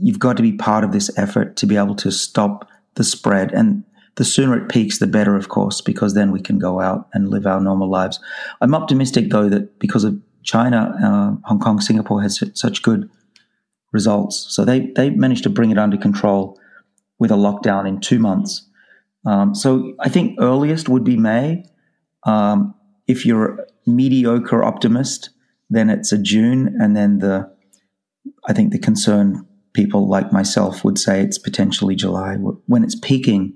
you've got to be part of this effort to be able to stop the spread. And the sooner it peaks, the better, of course, because then we can go out and live our normal lives. I'm optimistic, though, that because of China, uh, Hong Kong, Singapore has such good results. So they, they managed to bring it under control with a lockdown in two months. Um, so I think earliest would be May. Um, if you're a mediocre optimist, then it's a June, and then the I think the concerned people like myself would say it's potentially July when it's peaking,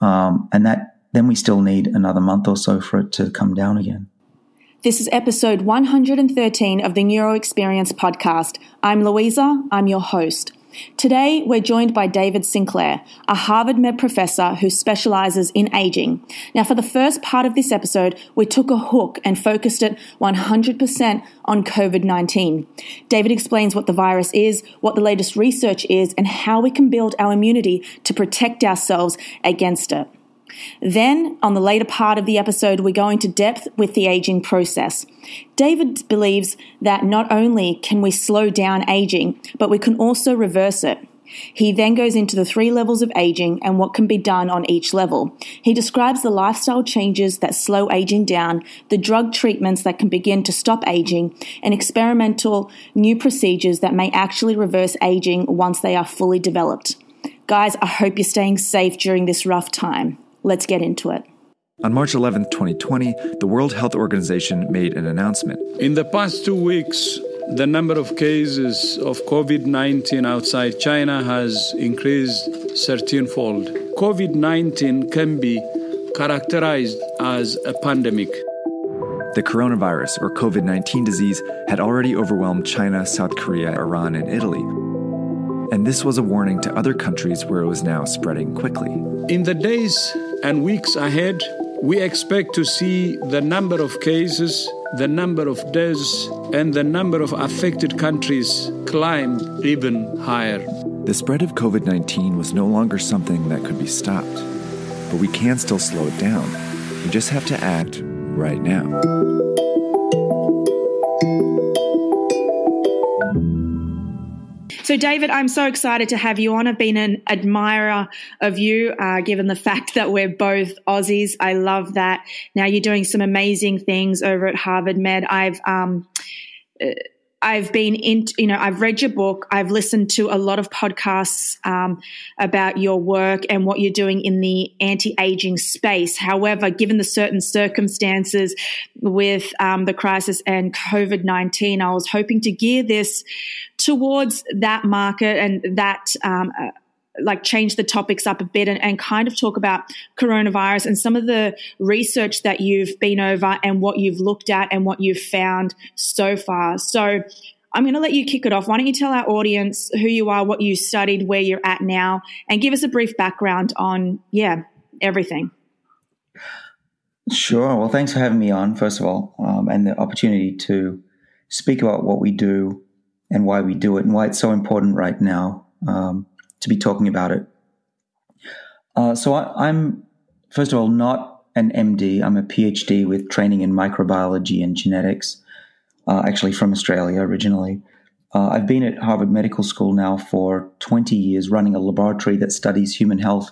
um, and that then we still need another month or so for it to come down again. This is episode 113 of the Neuro Experience podcast. I'm Louisa, I'm your host. Today, we're joined by David Sinclair, a Harvard Med professor who specializes in aging. Now, for the first part of this episode, we took a hook and focused it 100% on COVID 19. David explains what the virus is, what the latest research is, and how we can build our immunity to protect ourselves against it. Then, on the later part of the episode, we go into depth with the aging process. David believes that not only can we slow down aging, but we can also reverse it. He then goes into the three levels of aging and what can be done on each level. He describes the lifestyle changes that slow aging down, the drug treatments that can begin to stop aging, and experimental new procedures that may actually reverse aging once they are fully developed. Guys, I hope you're staying safe during this rough time. Let's get into it. On March 11, 2020, the World Health Organization made an announcement. In the past two weeks, the number of cases of COVID 19 outside China has increased 13 fold. COVID 19 can be characterized as a pandemic. The coronavirus, or COVID 19 disease, had already overwhelmed China, South Korea, Iran, and Italy. And this was a warning to other countries where it was now spreading quickly. In the days and weeks ahead, we expect to see the number of cases, the number of deaths, and the number of affected countries climb even higher. The spread of COVID 19 was no longer something that could be stopped, but we can still slow it down. We just have to act right now. So, David, I'm so excited to have you on. I've been an admirer of you, uh, given the fact that we're both Aussies. I love that. Now you're doing some amazing things over at Harvard Med. I've um, uh, I've been in, you know, I've read your book. I've listened to a lot of podcasts um, about your work and what you're doing in the anti-aging space. However, given the certain circumstances with um, the crisis and COVID nineteen, I was hoping to gear this towards that market and that. Um, like change the topics up a bit and, and, kind of talk about coronavirus and some of the research that you've been over and what you've looked at and what you've found so far. So I'm going to let you kick it off. Why don't you tell our audience who you are, what you studied, where you're at now, and give us a brief background on, yeah, everything. Sure. Well, thanks for having me on, first of all, um, and the opportunity to speak about what we do and why we do it and why it's so important right now. Um, to be talking about it. Uh, so I, am first of all not an MD. I'm a PhD with training in microbiology and genetics. Uh, actually, from Australia originally. Uh, I've been at Harvard Medical School now for 20 years, running a laboratory that studies human health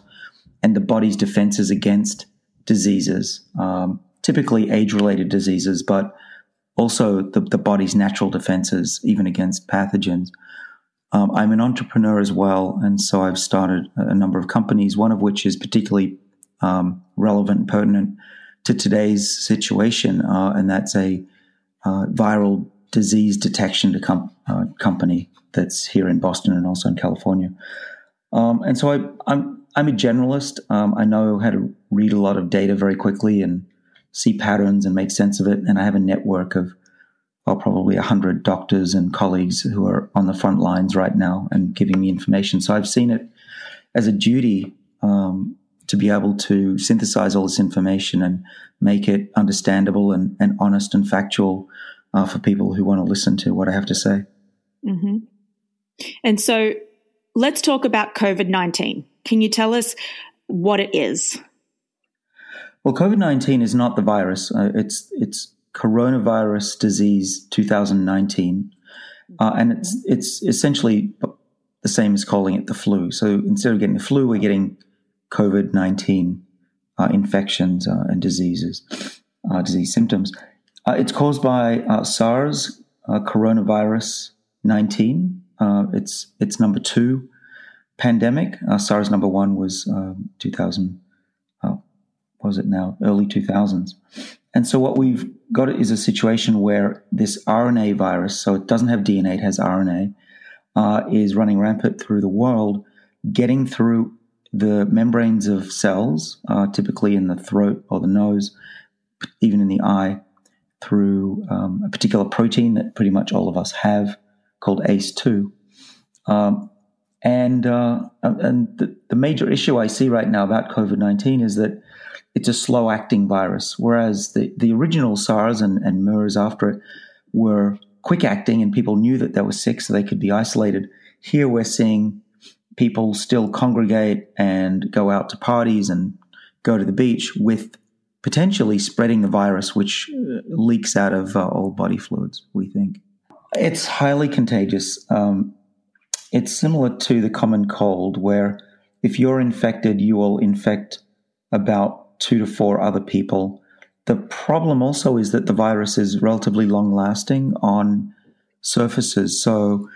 and the body's defenses against diseases, um, typically age-related diseases, but also the, the body's natural defenses, even against pathogens. Um, I'm an entrepreneur as well, and so I've started a number of companies, one of which is particularly um, relevant and pertinent to today's situation, uh, and that's a uh, viral disease detection com- uh, company that's here in Boston and also in California. Um, and so I, I'm, I'm a generalist. Um, I know how to read a lot of data very quickly and see patterns and make sense of it, and I have a network of well, probably 100 doctors and colleagues who are on the front lines right now and giving me information. So I've seen it as a duty um, to be able to synthesize all this information and make it understandable and, and honest and factual uh, for people who want to listen to what I have to say. Mm-hmm. And so let's talk about COVID 19. Can you tell us what it is? Well, COVID 19 is not the virus. Uh, it's, it's coronavirus disease 2019. Uh, and it's, it's essentially the same as calling it the flu. So instead of getting the flu, we're getting COVID 19 uh, infections uh, and diseases, uh, disease symptoms. Uh, it's caused by uh, SARS uh, coronavirus 19. it's, it's number two pandemic. SARS number one was um, 2000, what was it now? Early 2000s. And so what we've got is a situation where this RNA virus, so it doesn't have DNA, it has RNA, uh, is running rampant through the world, getting through the membranes of cells, uh, typically in the throat or the nose, even in the eye, through um, a particular protein that pretty much all of us have called ACE2. Um, and uh, and the, the major issue I see right now about COVID 19 is that it's a slow acting virus, whereas the, the original SARS and, and MERS after it were quick acting and people knew that they were sick so they could be isolated. Here we're seeing people still congregate and go out to parties and go to the beach with potentially spreading the virus, which uh, leaks out of uh, all body fluids, we think. It's highly contagious. Um, it's similar to the common cold, where if you're infected, you will infect about two to four other people. The problem also is that the virus is relatively long lasting on surfaces. So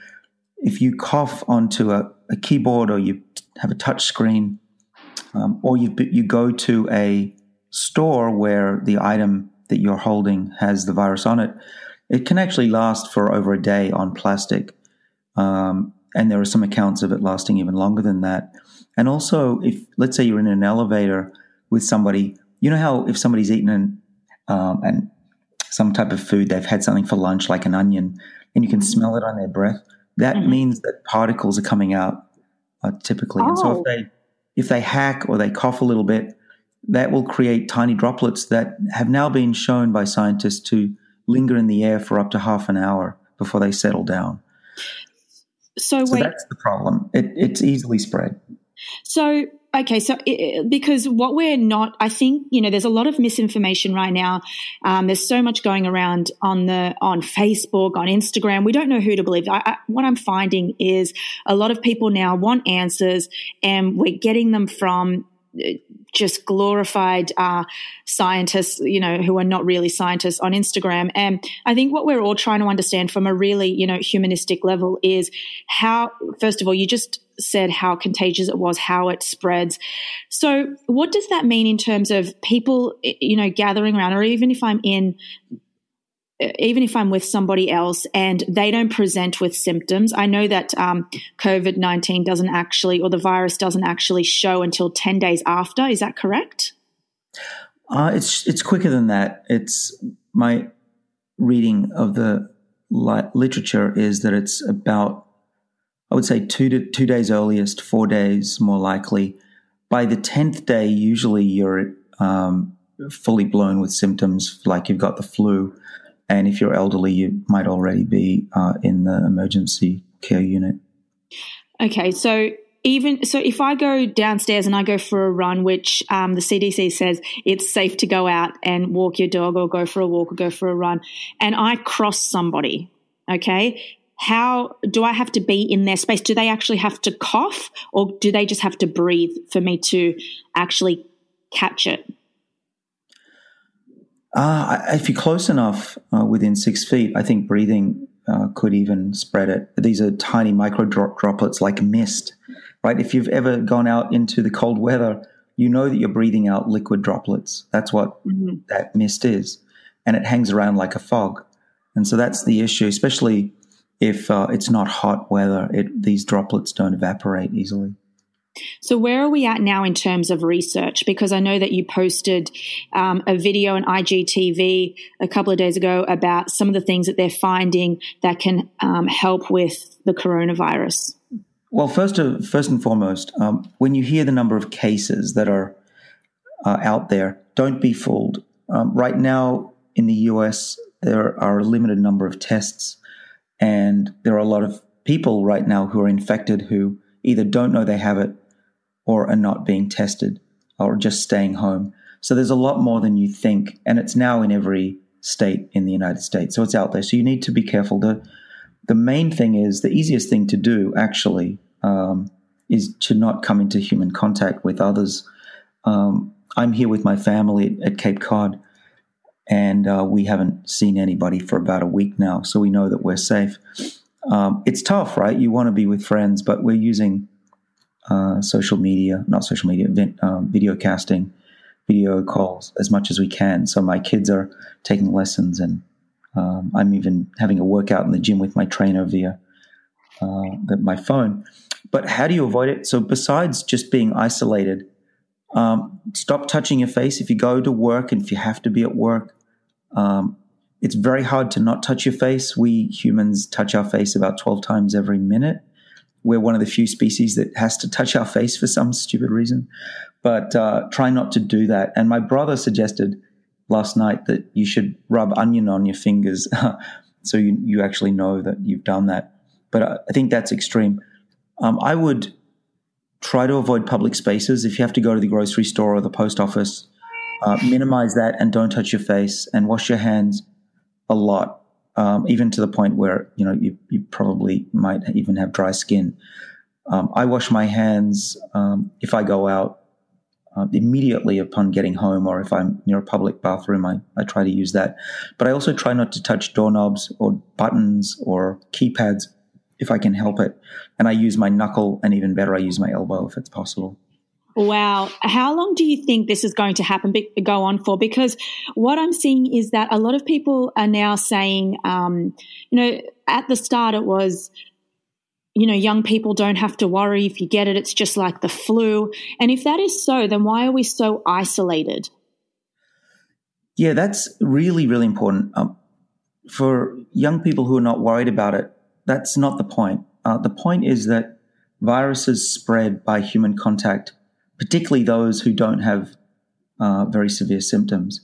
if you cough onto a, a keyboard or you have a touch screen, um, or you, you go to a store where the item that you're holding has the virus on it, it can actually last for over a day on plastic. Um, and there are some accounts of it lasting even longer than that. And also, if let's say you're in an elevator with somebody. You know how if somebody's eaten an, um, and some type of food, they've had something for lunch, like an onion, and you can mm-hmm. smell it on their breath. That mm-hmm. means that particles are coming out uh, typically. Oh. And so if oh. they if they hack or they cough a little bit, that will create tiny droplets that have now been shown by scientists to linger in the air for up to half an hour before they settle down. So, so wait. that's the problem. It, it's easily spread. So Okay, so it, because what we're not, I think you know, there's a lot of misinformation right now. Um, there's so much going around on the on Facebook, on Instagram. We don't know who to believe. I, I, what I'm finding is a lot of people now want answers, and we're getting them from just glorified uh, scientists, you know, who are not really scientists on Instagram. And I think what we're all trying to understand from a really, you know, humanistic level is how, first of all, you just said how contagious it was, how it spreads. So, what does that mean in terms of people, you know, gathering around, or even if I'm in even if I'm with somebody else and they don't present with symptoms, I know that um, COVID 19 doesn't actually, or the virus doesn't actually show until 10 days after. Is that correct? Uh, it's, it's quicker than that. It's my reading of the li- literature is that it's about, I would say, two to two days earliest, four days more likely. By the 10th day, usually you're um, fully blown with symptoms like you've got the flu and if you're elderly, you might already be uh, in the emergency care unit. Okay, so even so, if I go downstairs and I go for a run, which um, the CDC says it's safe to go out and walk your dog or go for a walk or go for a run, and I cross somebody, okay, how do I have to be in their space? Do they actually have to cough or do they just have to breathe for me to actually catch it? Uh, if you're close enough uh, within six feet, I think breathing uh, could even spread it. These are tiny micro drop droplets like mist, right? If you've ever gone out into the cold weather, you know that you're breathing out liquid droplets. That's what mm-hmm. that mist is. And it hangs around like a fog. And so that's the issue, especially if uh, it's not hot weather. It, these droplets don't evaporate easily. So, where are we at now in terms of research? Because I know that you posted um, a video on IGTV a couple of days ago about some of the things that they're finding that can um, help with the coronavirus. Well, first, uh, first and foremost, um, when you hear the number of cases that are uh, out there, don't be fooled. Um, right now in the US, there are a limited number of tests, and there are a lot of people right now who are infected who either don't know they have it or are not being tested or just staying home. So there's a lot more than you think, and it's now in every state in the United States. So it's out there. So you need to be careful. The the main thing is the easiest thing to do actually um, is to not come into human contact with others. Um, I'm here with my family at, Cape Cod, and uh, we haven't seen anybody for about a week now, so we know that we're safe. Um, it's tough, right? You want to be with friends, but we're using uh, social media, not social media, um, video casting, video calls as much as we can. So my kids are taking lessons, and um, I'm even having a workout in the gym with my trainer via uh, the, my phone. But how do you avoid it? So besides just being isolated, um, stop touching your face if you go to work and if you have to be at work. Um, it's very hard to not touch your face. We humans touch our face about 12 times every minute. We're one of the few species that has to touch our face for some stupid reason. But uh, try not to do that. And my brother suggested last night that you should rub onion on your fingers so you, you actually know that you've done that. But I, I think that's extreme. Um, I would try to avoid public spaces. If you have to go to the grocery store or the post office, uh, minimize that and don't touch your face and wash your hands a lot, um, even to the point where you know you, you probably might even have dry skin. Um, I wash my hands um, if I go out uh, immediately upon getting home, or if I'm near a public bathroom, I, I try to use that. But I also try not to touch doorknobs or buttons or keypads if I can help it. And I use my knuckle, and even better, I use my elbow if it's possible. Wow. How long do you think this is going to happen, go on for? Because what I'm seeing is that a lot of people are now saying, um, you know, at the start it was, you know, young people don't have to worry. If you get it, it's just like the flu. And if that is so, then why are we so isolated? Yeah, that's really, really important. Um, for young people who are not worried about it, that's not the point. Uh, the point is that viruses spread by human contact, particularly those who don't have uh, very severe symptoms.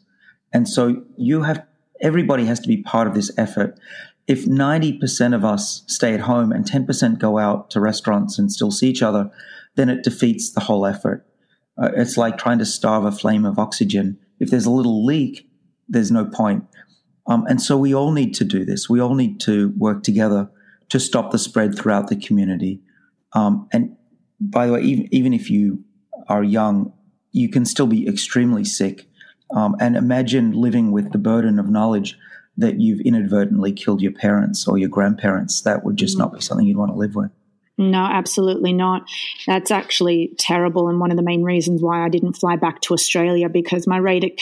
And so you have everybody has to be part of this effort. If 90% of us stay at home and 10% go out to restaurants and still see each other, then it defeats the whole effort. Uh, it's like trying to starve a flame of oxygen. If there's a little leak, there's no point. Um, and so we all need to do this. We all need to work together to stop the spread throughout the community. Um, and by the way, even, even if you are young, you can still be extremely sick. Um, and imagine living with the burden of knowledge that you've inadvertently killed your parents or your grandparents. That would just not be something you'd want to live with. No, absolutely not. That's actually terrible, and one of the main reasons why I didn't fly back to Australia because my rate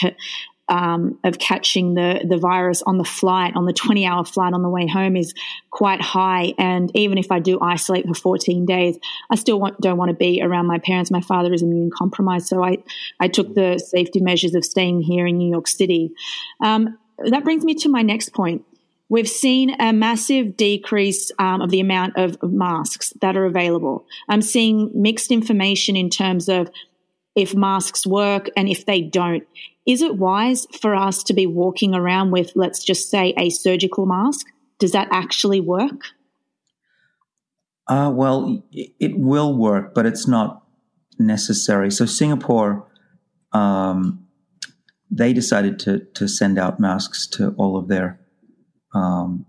um, of catching the the virus on the flight, on the 20 hour flight on the way home, is quite high. And even if I do isolate for 14 days, I still want, don't want to be around my parents. My father is immune compromised, so I I took the safety measures of staying here in New York City. Um, that brings me to my next point. We've seen a massive decrease um, of the amount of masks that are available. I'm seeing mixed information in terms of if masks work and if they don't. Is it wise for us to be walking around with, let's just say, a surgical mask? Does that actually work? Uh, well, it will work, but it's not necessary. So Singapore, um, they decided to to send out masks to all of their um,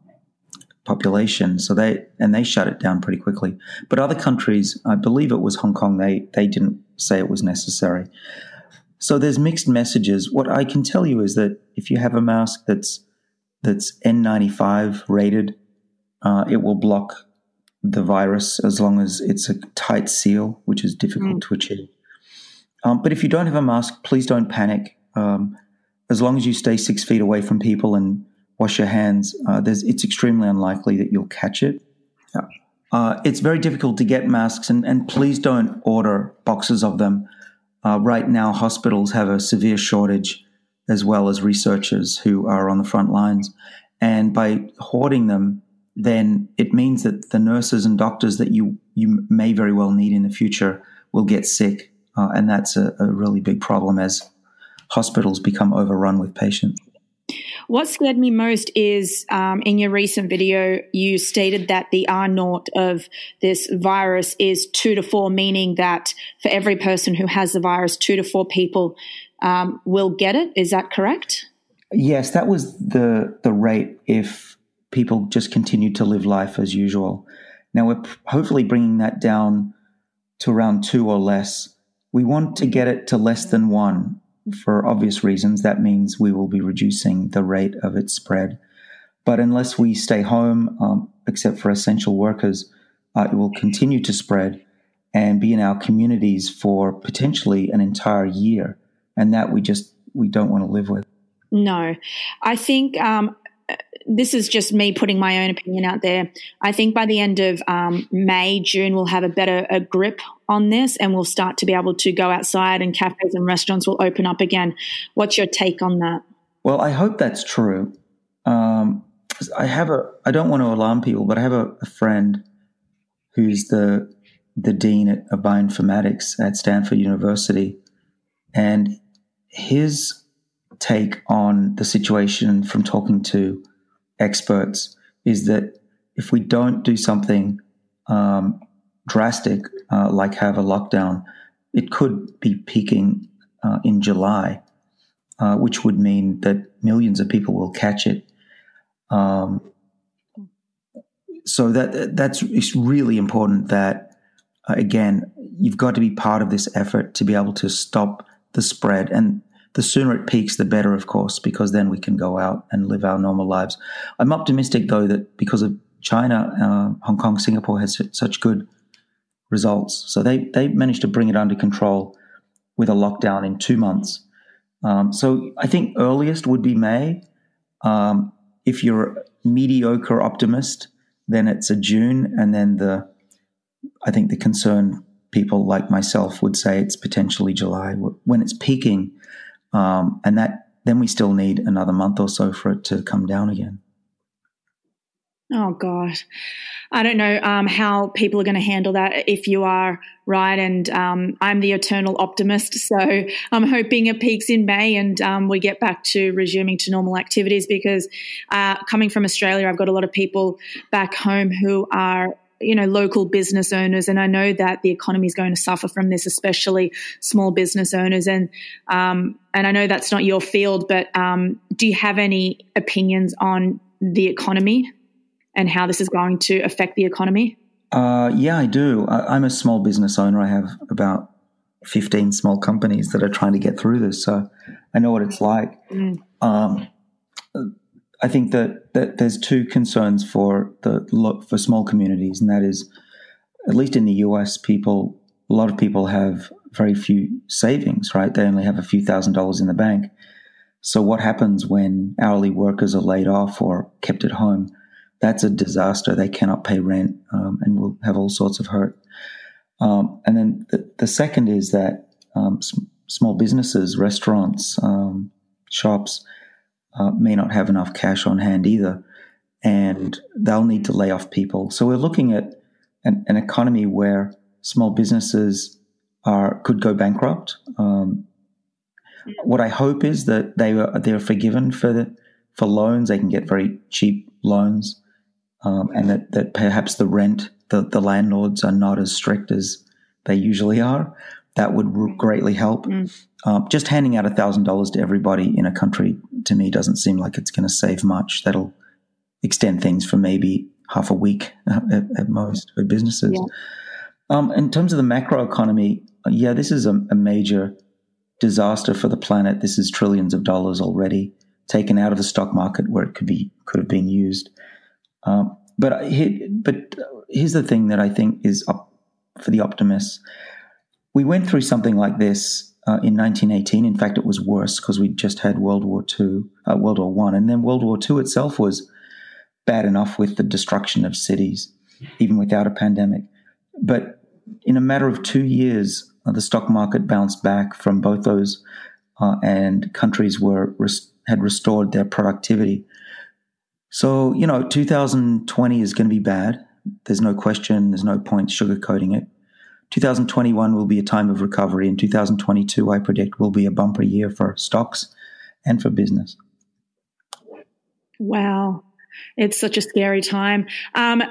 population. So they and they shut it down pretty quickly. But other countries, I believe it was Hong Kong, they they didn't say it was necessary. So there's mixed messages. What I can tell you is that if you have a mask that's that's N95 rated, uh, it will block the virus as long as it's a tight seal, which is difficult mm. to achieve. Um, but if you don't have a mask, please don't panic. Um, as long as you stay six feet away from people and wash your hands, uh, it's extremely unlikely that you'll catch it. Yeah. Uh, it's very difficult to get masks, and, and please don't order boxes of them. Uh, right now, hospitals have a severe shortage, as well as researchers who are on the front lines. And by hoarding them, then it means that the nurses and doctors that you, you may very well need in the future will get sick. Uh, and that's a, a really big problem as hospitals become overrun with patients. What scared me most is um, in your recent video, you stated that the R naught of this virus is two to four, meaning that for every person who has the virus, two to four people um, will get it. Is that correct? Yes, that was the the rate if people just continued to live life as usual. Now we're hopefully bringing that down to around two or less. We want to get it to less than one for obvious reasons. That means we will be reducing the rate of its spread. But unless we stay home, um, except for essential workers, uh, it will continue to spread and be in our communities for potentially an entire year. And that we just we don't want to live with. No, I think um, this is just me putting my own opinion out there. I think by the end of um, May, June, we'll have a better a grip on this and we'll start to be able to go outside and cafes and restaurants will open up again. What's your take on that? Well, I hope that's true. Um, I have a, I don't want to alarm people, but I have a, a friend who's the the dean of bioinformatics at Stanford University, and his take on the situation from talking to experts is that if we don't do something um, drastic, uh, like have a lockdown, it could be peaking uh, in July, uh, which would mean that millions of people will catch it. Um, so that that's it's really important that uh, again you've got to be part of this effort to be able to stop the spread and the sooner it peaks, the better, of course, because then we can go out and live our normal lives. I'm optimistic, though, that because of China, uh, Hong Kong, Singapore has such good results. So they, they managed to bring it under control with a lockdown in two months. Um, so I think earliest would be May. Um, if you're a mediocre optimist, then it's a June, and then the I think the concerned people like myself would say it's potentially July when it's peaking. Um, and that then we still need another month or so for it to come down again. Oh God, I don't know um, how people are going to handle that if you are right. And um, I'm the eternal optimist, so I'm hoping it peaks in May and um, we get back to resuming to normal activities. Because uh, coming from Australia, I've got a lot of people back home who are you know local business owners and i know that the economy is going to suffer from this especially small business owners. And um, and i know that's not your field but um, do you have any opinions on the economy and how this is going to affect the economy? Uh, yeah i do. I, i'm a small business owner. I have about 15 small companies that are trying to get through this so i know what it's like. Mm. um, I think that, that there's two concerns for the for small communities, and that is, at least in the US, people a lot of people have very few savings, right? They only have a few thousand dollars in the bank. So what happens when hourly workers are laid off or kept at home? That's a disaster. They cannot pay rent um, and will have all sorts of hurt. Um, and then the, the, second is that um, small businesses, restaurants, um, shops, uh, may not have enough cash on hand either, and they'll need to lay off people. So we're looking at an, an economy where small businesses are could go bankrupt. Um, what I hope is that they are they're forgiven for the for loans. They can get very cheap loans, um, and that, that perhaps the rent the, the landlords are not as strict as they usually are. That would greatly help. Mm. Um, just handing out thousand dollars to everybody in a country to me doesn't seem like it's going to save much. That'll extend things for maybe half a week at, at most for businesses. Yeah. Um, in terms of the macro economy, yeah, this is a, a, major disaster for the planet. This is trillions of dollars already taken out of the stock market where it could be could have been used. Um, but but here's the thing that I think is up for the optimists. We went through something like this uh, in 1918. In fact, it was worse because we just had World War II, uh, World War One, and then World War II itself was bad enough with the destruction of cities, even without a pandemic. But in a matter of two years, uh, the stock market bounced back from both those, uh, and countries were res- had restored their productivity. So you know, 2020 is going to be bad. There's no question. There's no point sugarcoating it. 2021 will be a time of recovery, and 2022, I predict, will be a bumper year for stocks and for business. Wow. It's such a scary time. Um,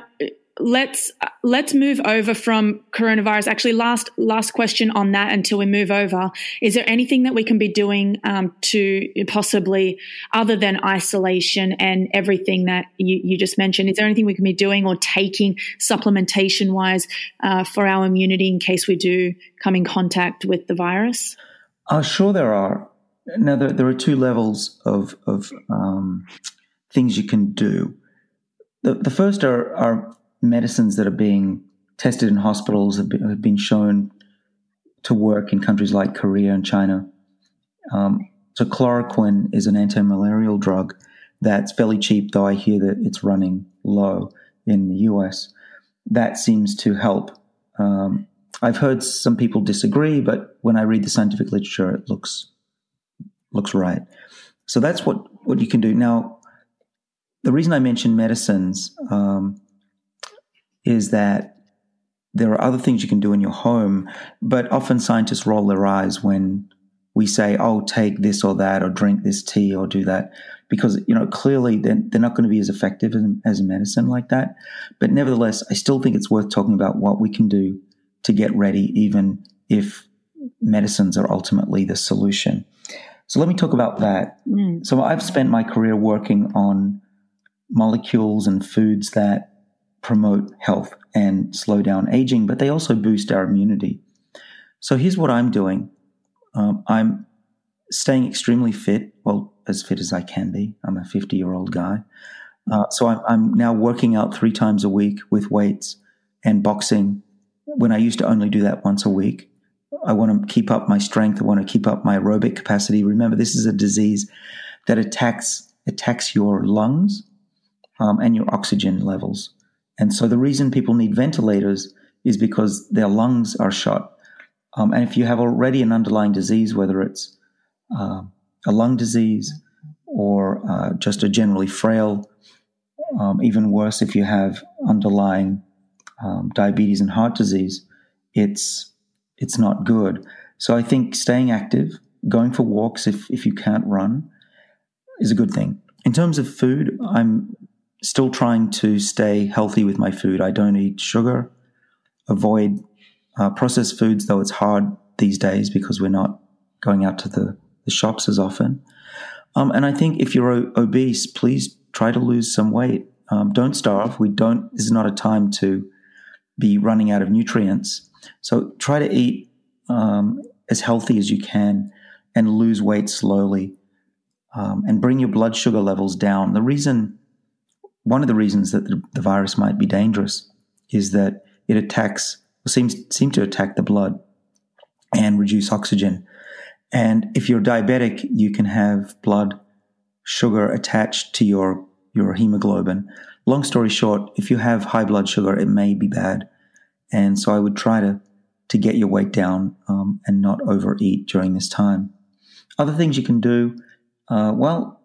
let's let's move over from coronavirus. Actually, last last question on that until we move over. Is there anything that we can be doing um, to possibly, other than isolation and everything that you, you, just mentioned, is there anything we can be doing or taking supplementation wise uh, for our immunity in case we do come in contact with the virus? Uh, sure, there are. Now there, there are two levels of of um, things you can do. The, the first are, are medicines that are being tested in hospitals have been, shown to work in countries like Korea and China. Um, so chloroquine is an anti-malarial drug that's fairly cheap, though I hear that it's running low in the US. That seems to help. Um, I've heard some people disagree, but when I read the scientific literature, it looks looks right. So that's what what you can do now. The reason I mention medicines um, is that there are other things you can do in your home, but often scientists roll their eyes when we say, oh, take this or that, or drink this tea, or do that, because, you know, clearly they're, they're not going to be as effective as, as a medicine like that. But nevertheless, I still think it's worth talking about what we can do to get ready, even if medicines are ultimately the solution. So let me talk about that. Mm. So I've spent my career working on molecules and foods that promote health and slow down aging, but they also boost our immunity. So here's what I'm doing um, I'm staying extremely fit, well, as fit as I can be. I'm a 50 year old guy. Uh, so I'm, I'm, now working out three times a week with weights and boxing when I used to only do that once a week. I want to keep up my strength. I want to keep up my aerobic capacity. Remember, this is a disease that attacks attacks your lungs um, and your oxygen levels. And so the reason people need ventilators is because their lungs are shot. Um, and if you have already an underlying disease, whether it's uh, a lung disease or uh, just a generally frail, um, even worse if you have underlying um, diabetes and heart disease, it's it's not good. So I think staying active, going for walks if if you can't run, is a good thing. In terms of food, I'm still trying to stay healthy with my food. I don't eat sugar, avoid uh, processed foods, though it's hard these days because we're not going out to the, the shops as often. Um, and I think if you're o- obese, please try to lose some weight. Um, don't starve. We don't. This is not a time to be running out of nutrients. So try to eat um, as healthy as you can and lose weight slowly, um, and bring your blood sugar levels down. The reason one of the reasons that the, the virus might be dangerous is that it attacks, seems seem to attack the blood and reduce oxygen. And if you're diabetic, you can have blood sugar attached to your, your hemoglobin. Long story short, if you have high blood sugar, it may be bad. And so I would try to, to get your weight down um, and not overeat during this time. Other things you can do, uh, well,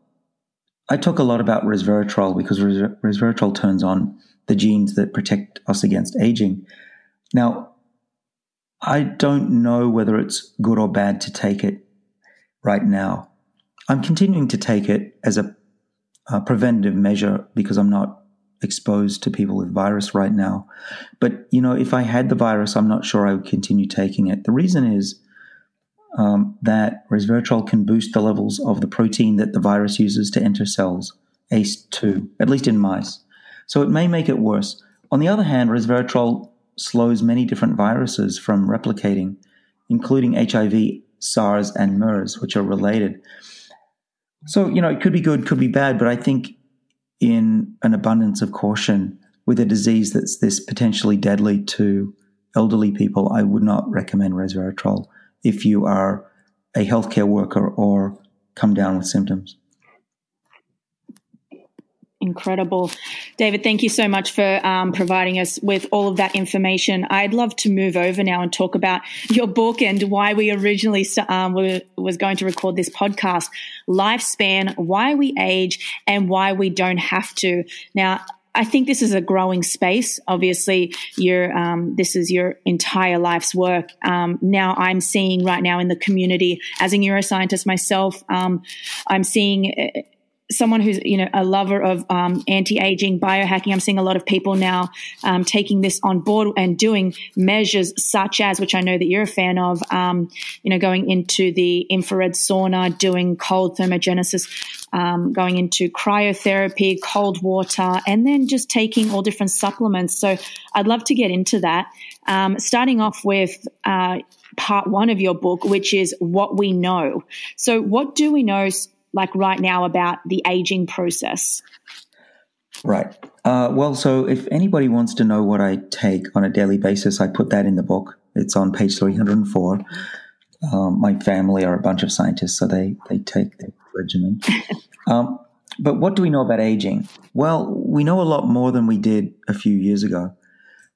I talk a lot about resveratrol because resveratrol turns on the genes that protect us against aging. Now, I don't know whether it's good or bad to take it right now. I'm continuing to take it as a, a preventative measure because I'm not exposed to people with virus right now. But, you know, if I had the virus, I'm not sure I would continue taking it. The reason is um, that resveratrol can boost the levels of the protein that the virus uses to enter cells, ACE2, at least in mice. So it may make it worse. On the other hand, resveratrol slows many different viruses from replicating, including HIV, SARS, and MERS, which are related. So, you know, it could be good, could be bad, but I think in an abundance of caution with a disease that's this potentially deadly to elderly people, I would not recommend resveratrol if you are a healthcare worker or come down with symptoms. Incredible. David, thank you so much for um, providing us with all of that information. I'd love to move over now and talk about your book and why we originally um, were, was going to record this podcast Lifespan, Why We Age, and Why We Don't Have to. Now, I think this is a growing space. Obviously, your um, this is your entire life's work. Um, now, I'm seeing right now in the community as a neuroscientist myself. Um, I'm seeing someone who's you know a lover of um, anti-aging biohacking i'm seeing a lot of people now um, taking this on board and doing measures such as which i know that you're a fan of um, you know going into the infrared sauna doing cold thermogenesis um, going into cryotherapy cold water and then just taking all different supplements so i'd love to get into that um, starting off with uh, part one of your book which is what we know so what do we know like right now about the aging process? Right. Uh, well, so if anybody wants to know what I take on a daily basis, I put that in the book. It's on page 304. Um, my family are a bunch of scientists, so they, they take the regimen. um, but what do we know about aging? Well, we know a lot more than we did a few years ago.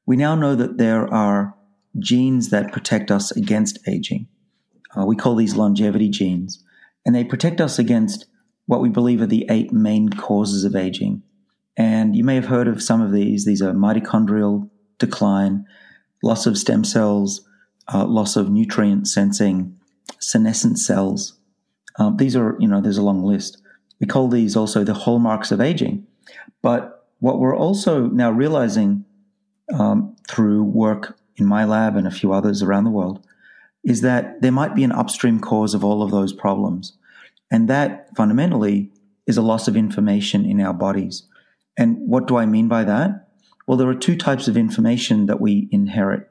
We now know that there are genes that protect us against aging. Uh, we call these longevity genes and they protect us against what we believe are the eight main causes of aging. And you may have heard of some of these. These are mitochondrial decline, loss of stem cells, uh, loss of nutrient sensing, senescent cells. Um, these are, you know, there's a long list. We call these also the hallmarks of aging. But what we're also now realizing um, through work in my lab and a few others around the world is that there might be an upstream cause of all of those problems. And that fundamentally is a loss of information in our bodies. And what do I mean by that? Well, there are two types of information that we inherit.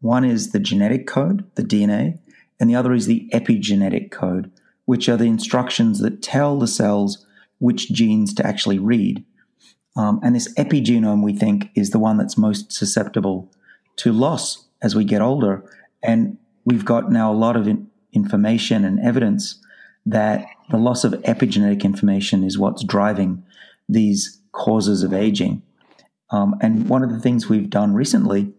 One is the genetic code, the DNA, and the other is the epigenetic code, which are the instructions that tell the cells which genes to actually read. Um, and this epigenome, we think, is the one that's most susceptible to loss as we get older. And we've got now a lot of in- information and evidence that the loss of epigenetic information is what's driving these causes of aging. Um, and one of the things we've done recently,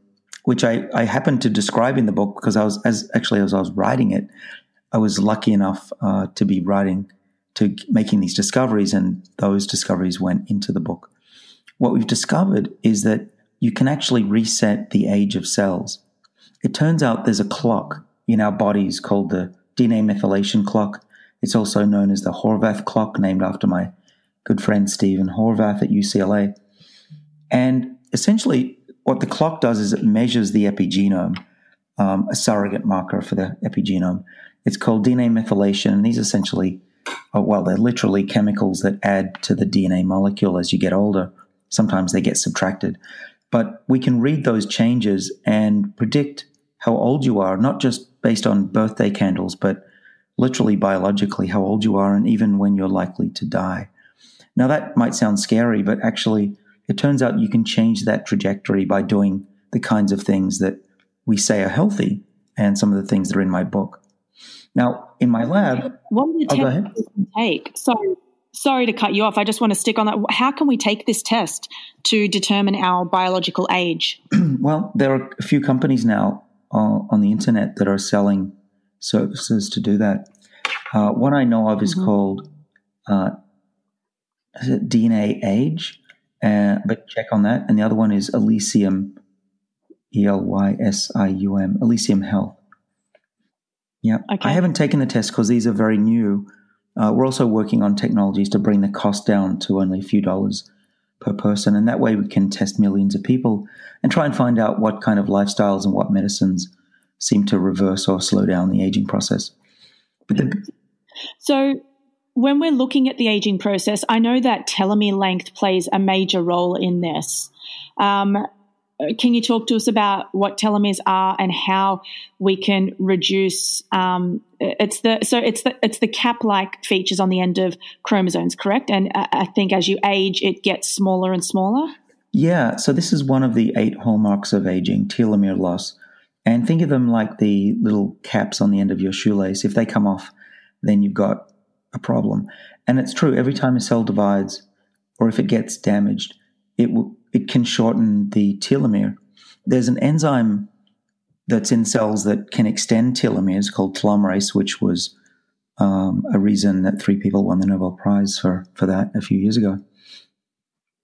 which I, I happened to describe in the book because I was as actually as I was writing it, I was lucky enough uh, to be writing to making these discoveries, and those discoveries went into the book. What we've discovered is that you can actually reset the age of cells. It turns out there's a clock in our bodies called the DNA methylation clock. It's also known as the Horvath clock, named after my good friend Stephen Horvath at UCLA. And essentially, what the clock does is it measures the epigenome, um, a surrogate marker for the epigenome. It's called DNA methylation, and these essentially, uh, well, they're literally chemicals that add to the DNA molecule as you get older. Sometimes they get subtracted. But we can read those changes and predict how old you are, not just based on birthday candles, but literally biologically how old you are and even when you're likely to die. Now, that might sound scary, but actually, it turns out you can change that trajectory by doing the kinds of things that we say are healthy and some of the things that are in my book. Now, in my lab, what are the oh, tests take? Sorry, sorry to cut you off. I just want to stick on that. How can we take this test to determine our biological age? well, there are a few companies now on the internet that are selling services to do that. Uh, one I know of is mm-hmm. called uh, is DNA Age, uh, but check on that. And the other one is Elysium, E L Y S I U M, Elysium Health. Yeah, okay. I haven't taken the test because these are very new. Uh, we're also working on technologies to bring the cost down to only a few dollars per person. And that way we can test millions of people and try and find out what kind of lifestyles and what medicines seem to reverse or slow down the aging process. But the- so when we're looking at the aging process, I know that telomere length plays a major role in this. Um, can you talk to us about what telomeres are and how we can reduce? Um, it's the so it's the it's the cap-like features on the end of chromosomes, correct? And I think as you age, it gets smaller and smaller. Yeah, so this is one of the eight hallmarks of aging: telomere loss. And think of them like the little caps on the end of your shoelace. If they come off, then you've got a problem. And it's true. Every time a cell divides, or if it gets damaged, it will it can shorten the telomere. There's an enzyme that's in cells that can extend telomeres called telomerase, which was um, a reason that three people won the Nobel Prize for, for that a few years ago.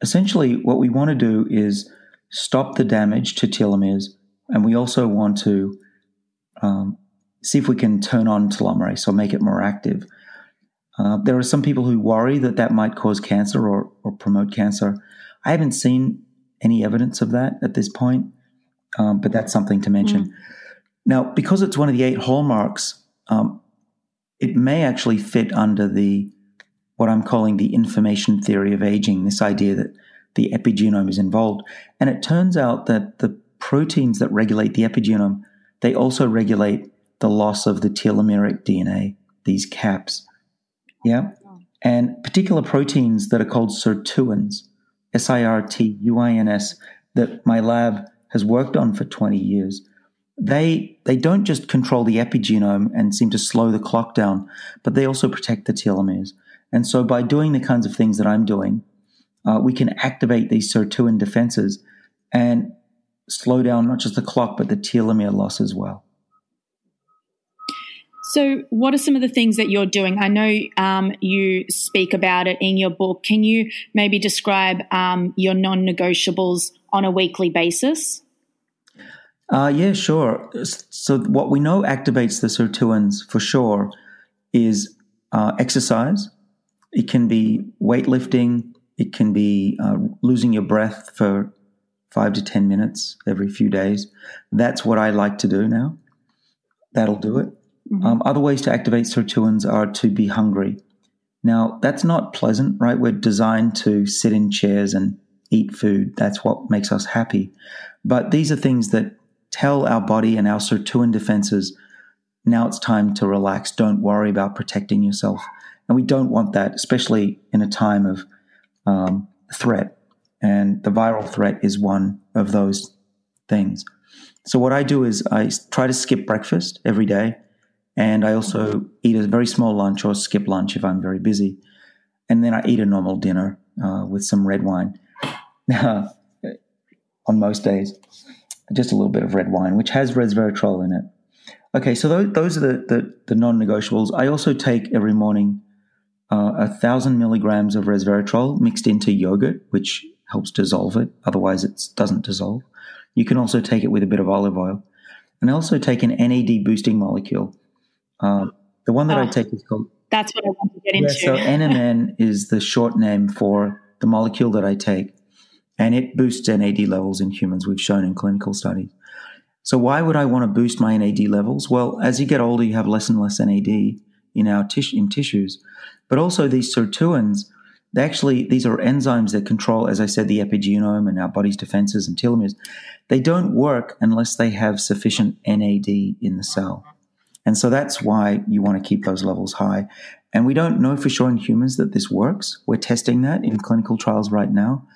Essentially, what we want to do is stop the damage to telomeres, and we also want to um, see if we can turn on telomerase or make it more active. Uh, there are some people who worry that that might cause cancer or, or promote cancer. I haven't seen any evidence of that at this point, um, but that's something to mention. Mm. Now, because it's one of the eight hallmarks, um, it may actually fit under the what I'm calling the information theory of aging. This idea that the epigenome is involved, and it turns out that the proteins that regulate the epigenome they also regulate the loss of the telomeric DNA, these caps. Yeah. And particular proteins that are called sirtuins, S I R T U I N S, that my lab has worked on for 20 years. They, they don't just control the epigenome and seem to slow the clock down, but they also protect the telomeres. And so by doing the kinds of things that I'm doing, uh, we can activate these sirtuin defenses and slow down not just the clock, but the telomere loss as well. So, what are some of the things that you're doing? I know um, you speak about it in your book. Can you maybe describe um, your non negotiables on a weekly basis? Uh, yeah, sure. So, what we know activates the sirtuins for sure is uh, exercise. It can be weightlifting. It can be uh, losing your breath for five to 10 minutes every few days. That's what I like to do now. That'll do it. Mm-hmm. Um, other ways to activate sirtuins are to be hungry. Now, that's not pleasant, right? We're designed to sit in chairs and eat food. That's what makes us happy. But these are things that tell our body and our sirtuin defenses now it's time to relax. Don't worry about protecting yourself. And we don't want that, especially in a time of um, threat. And the viral threat is one of those things. So, what I do is I try to skip breakfast every day and I also eat a very small lunch or skip lunch if I'm very busy. And then I eat a normal dinner uh, with some red wine on most days. Just a little bit of red wine, which has resveratrol in it. Okay, so those, those are the, the, the non negotiables. I also take every morning uh, a thousand milligrams of resveratrol mixed into yogurt, which helps dissolve it. Otherwise, it doesn't dissolve. You can also take it with a bit of olive oil. And I also take an NAD boosting molecule, um, the one that oh, I take is called. That's what I want to get into. So NMN is the short name for the molecule that I take, and it boosts NAD levels in humans. We've shown in clinical studies. So why would I want to boost my NAD levels? Well, as you get older, you have less and less NAD in our tis- in tissues, but also these sirtuins. They actually these are enzymes that control, as I said, the epigenome and our body's defenses and telomeres. They don't work unless they have sufficient NAD in the cell. And so that's why you want to keep those levels high. And we don't know for sure in humans that this works. We're testing that in clinical trials right now.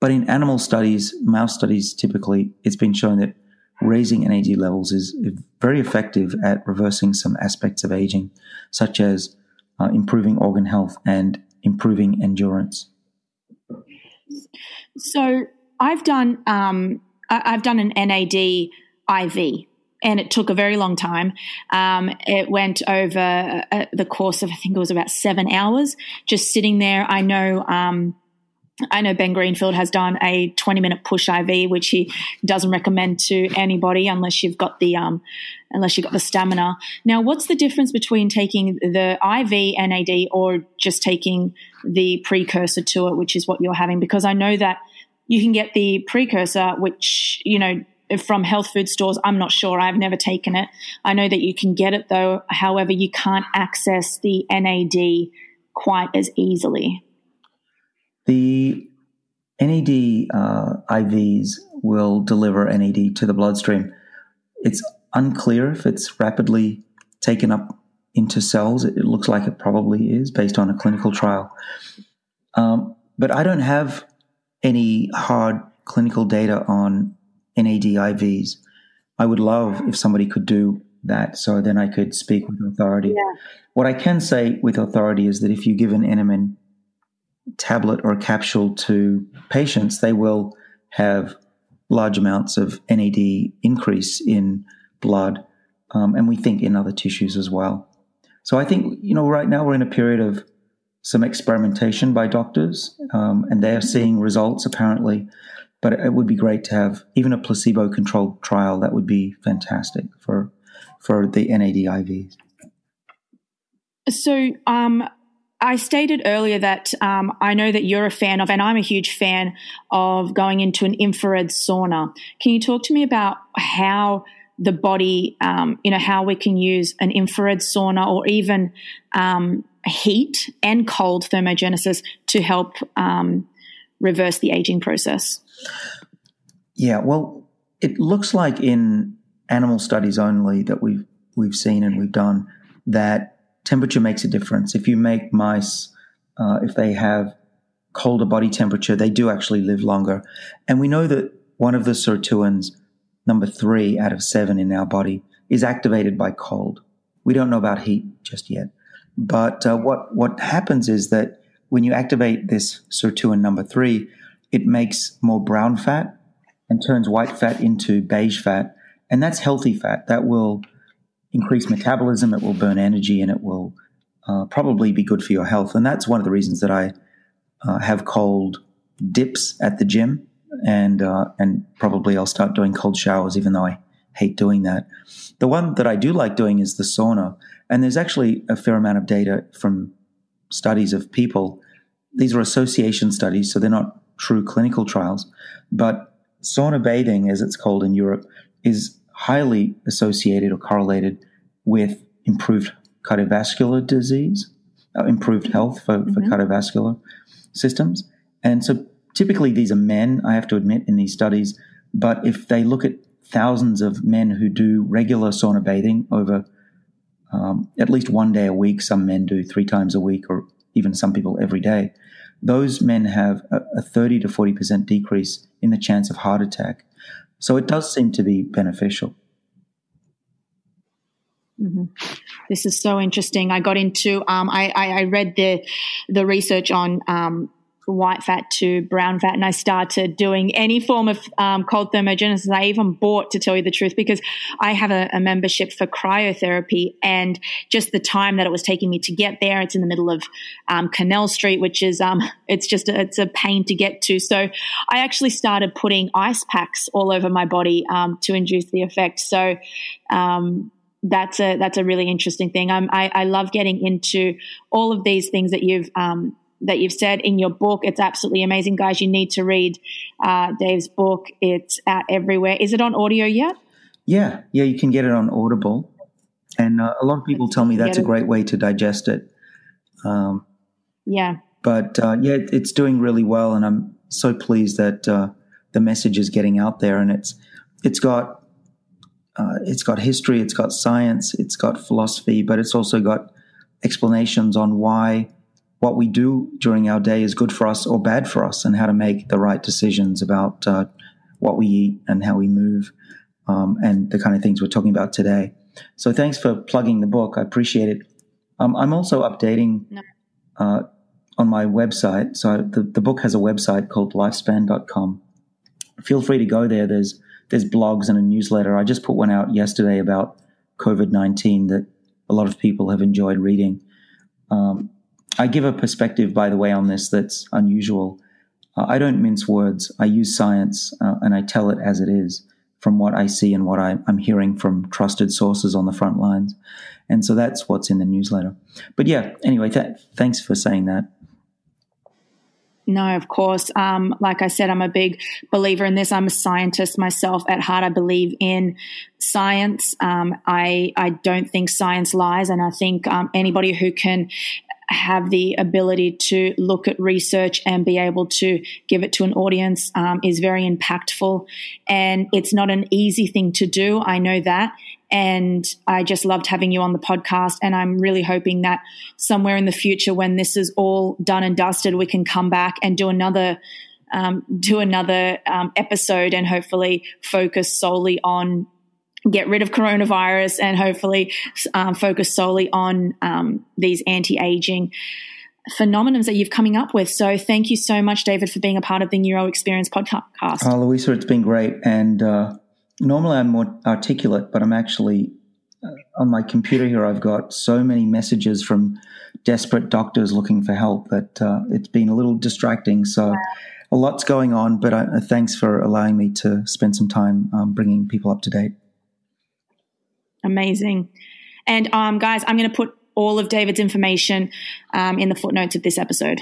But in animal studies, mouse studies, typically, it's been shown that raising NAD levels is very effective at reversing some aspects of aging, such as uh, improving organ health and improving endurance. So I've done um, I've done an NAD IV and it took a very long time. Um, it went over uh, the course of I think it was about seven hours, just sitting there. I know. Um, I know Ben Greenfield has done a 20 minute push IV, which he doesn't recommend to anybody unless you've got the um, unless you've got the stamina. Now, what's the difference between taking the IV NAD or just taking the precursor to it, which is what you're having? Because I know that you can get the precursor, which you know from health food stores. I'm not sure. I've never taken it. I know that you can get it though. However, you can't access the NAD quite as easily. The NAD uh, IVs will deliver NAD to the bloodstream. It's unclear if it's rapidly taken up into cells. It looks like it probably is based on a clinical trial. Um, but I don't have any hard clinical data on NAD IVs. I would love if somebody could do that so then I could speak with authority. Yeah. What I can say with authority is that if you give an NMN tablet or capsule to patients, they will have large amounts of NAD increase in blood, um, and we think in other tissues as well. So I think, you know, right now we're in a period of some experimentation by doctors, um, and they're seeing results apparently but it would be great to have even a placebo controlled trial. That would be fantastic for for the NAD IVs. So, um, I stated earlier that um, I know that you're a fan of, and I'm a huge fan of going into an infrared sauna. Can you talk to me about how the body, um, you know, how we can use an infrared sauna or even um, heat and cold thermogenesis to help um, reverse the aging process? Yeah, well, it looks like in animal studies only that we've we've seen and we've done that temperature makes a difference. If you make mice, uh, if they have colder body temperature, they do actually live longer. And we know that one of the sirtuins, number three out of seven in our body, is activated by cold. We don't know about heat just yet. But uh, what, what happens is that when you activate this sirtuin number three, it makes more brown fat and turns white fat into beige fat. And that's healthy fat. That will increase metabolism, it will burn energy, and it will uh, probably be good for your health. And that's one of the reasons that I uh, have cold dips at the gym, and uh, and probably I'll start doing cold showers, even though I hate doing that. The one that I do like doing is the sauna, and there's actually a fair amount of data from studies of people. These are association studies, so they're not true clinical trials, but sauna bathing, as it's called in Europe, is highly associated or correlated with improved cardiovascular disease, uh, improved health for, mm-hmm. for cardiovascular systems. And so typically these are men, I have to admit, in these studies. But if they look at thousands of men who do regular sauna bathing over um, at least one day a week, some men do three times a week, or even some people every day, those men have a, a 30 to 40% decrease in the chance of heart attack so it does seem to be beneficial. Mm-hmm. This is so interesting. I got into um, I, I, I, read the the research on um, white fat to brown fat, and I started doing any form of um, cold thermogenesis. I even bought, to tell you the truth, because I have a, a, membership for cryotherapy, and just the time that it was taking me to get there. It's in the middle of um, Canal Street, which is um, it's just a, it's a pain to get to. So I actually started putting ice packs all over my body um, to induce the effect. So um, that's a that's a really interesting thing. I, I love getting into all of these things that you've um, that you've said in your book. It's absolutely amazing, guys. You need to read uh, Dave's book. It's out everywhere. Is it on audio yet? Yeah, yeah, you can get it on Audible, and uh, a lot of people tell me that's a great way to digest it. Um, yeah, but uh, yeah, it's doing really well, and I'm so pleased that uh, the message is getting out there, and it's it's got uh, it's got history, it's got science, it's got philosophy, but it's also got explanations on why what we do during our day is good for us or bad for us, and how to make the right decisions about uh, what we eat and how we move, um, and the kind of things we're talking about today. So, thanks for plugging the book. I appreciate it. Um, I'm also updating uh, on my website. So, the, the book has a website called lifespan.com. Feel free to go there. There's there's blogs and a newsletter. I just put one out yesterday about COVID 19 that a lot of people have enjoyed reading. Um, I give a perspective, by the way, on this that's unusual. Uh, I don't mince words. I use science uh, and I tell it as it is from what I see and what I, am hearing from trusted sources on the front lines. And so that's what's in the newsletter. But yeah, anyway, th- thanks for saying that. No, of course. Um, like I said, I'm a big believer in this. I'm a scientist myself at heart. I believe in science. Um, I I don't think science lies, and I think um, anybody who can have the ability to look at research and be able to give it to an audience um, is very impactful. And it's not an easy thing to do. I know that. And I just loved having you on the podcast. And I'm really hoping that somewhere in the future, when this is all done and dusted, we can come back and do another. Um, do another um, episode and hopefully focus solely on get rid of coronavirus and hopefully um, focus solely on um, these anti-aging phenomenons that you've coming up with. So thank you so much, David, for being a part of the Neuro Experience podcast. Oh, Louisa, it's been great. And uh, normally I'm more articulate, but I'm actually uh, on my computer here. I've got so many messages from desperate doctors looking for help that uh, it's been a little distracting. So. A lot's going on, but uh, thanks for allowing me to spend some time um, bringing people up to date. Amazing. And um, guys, I'm going to put all of David's information um, in the footnotes of this episode.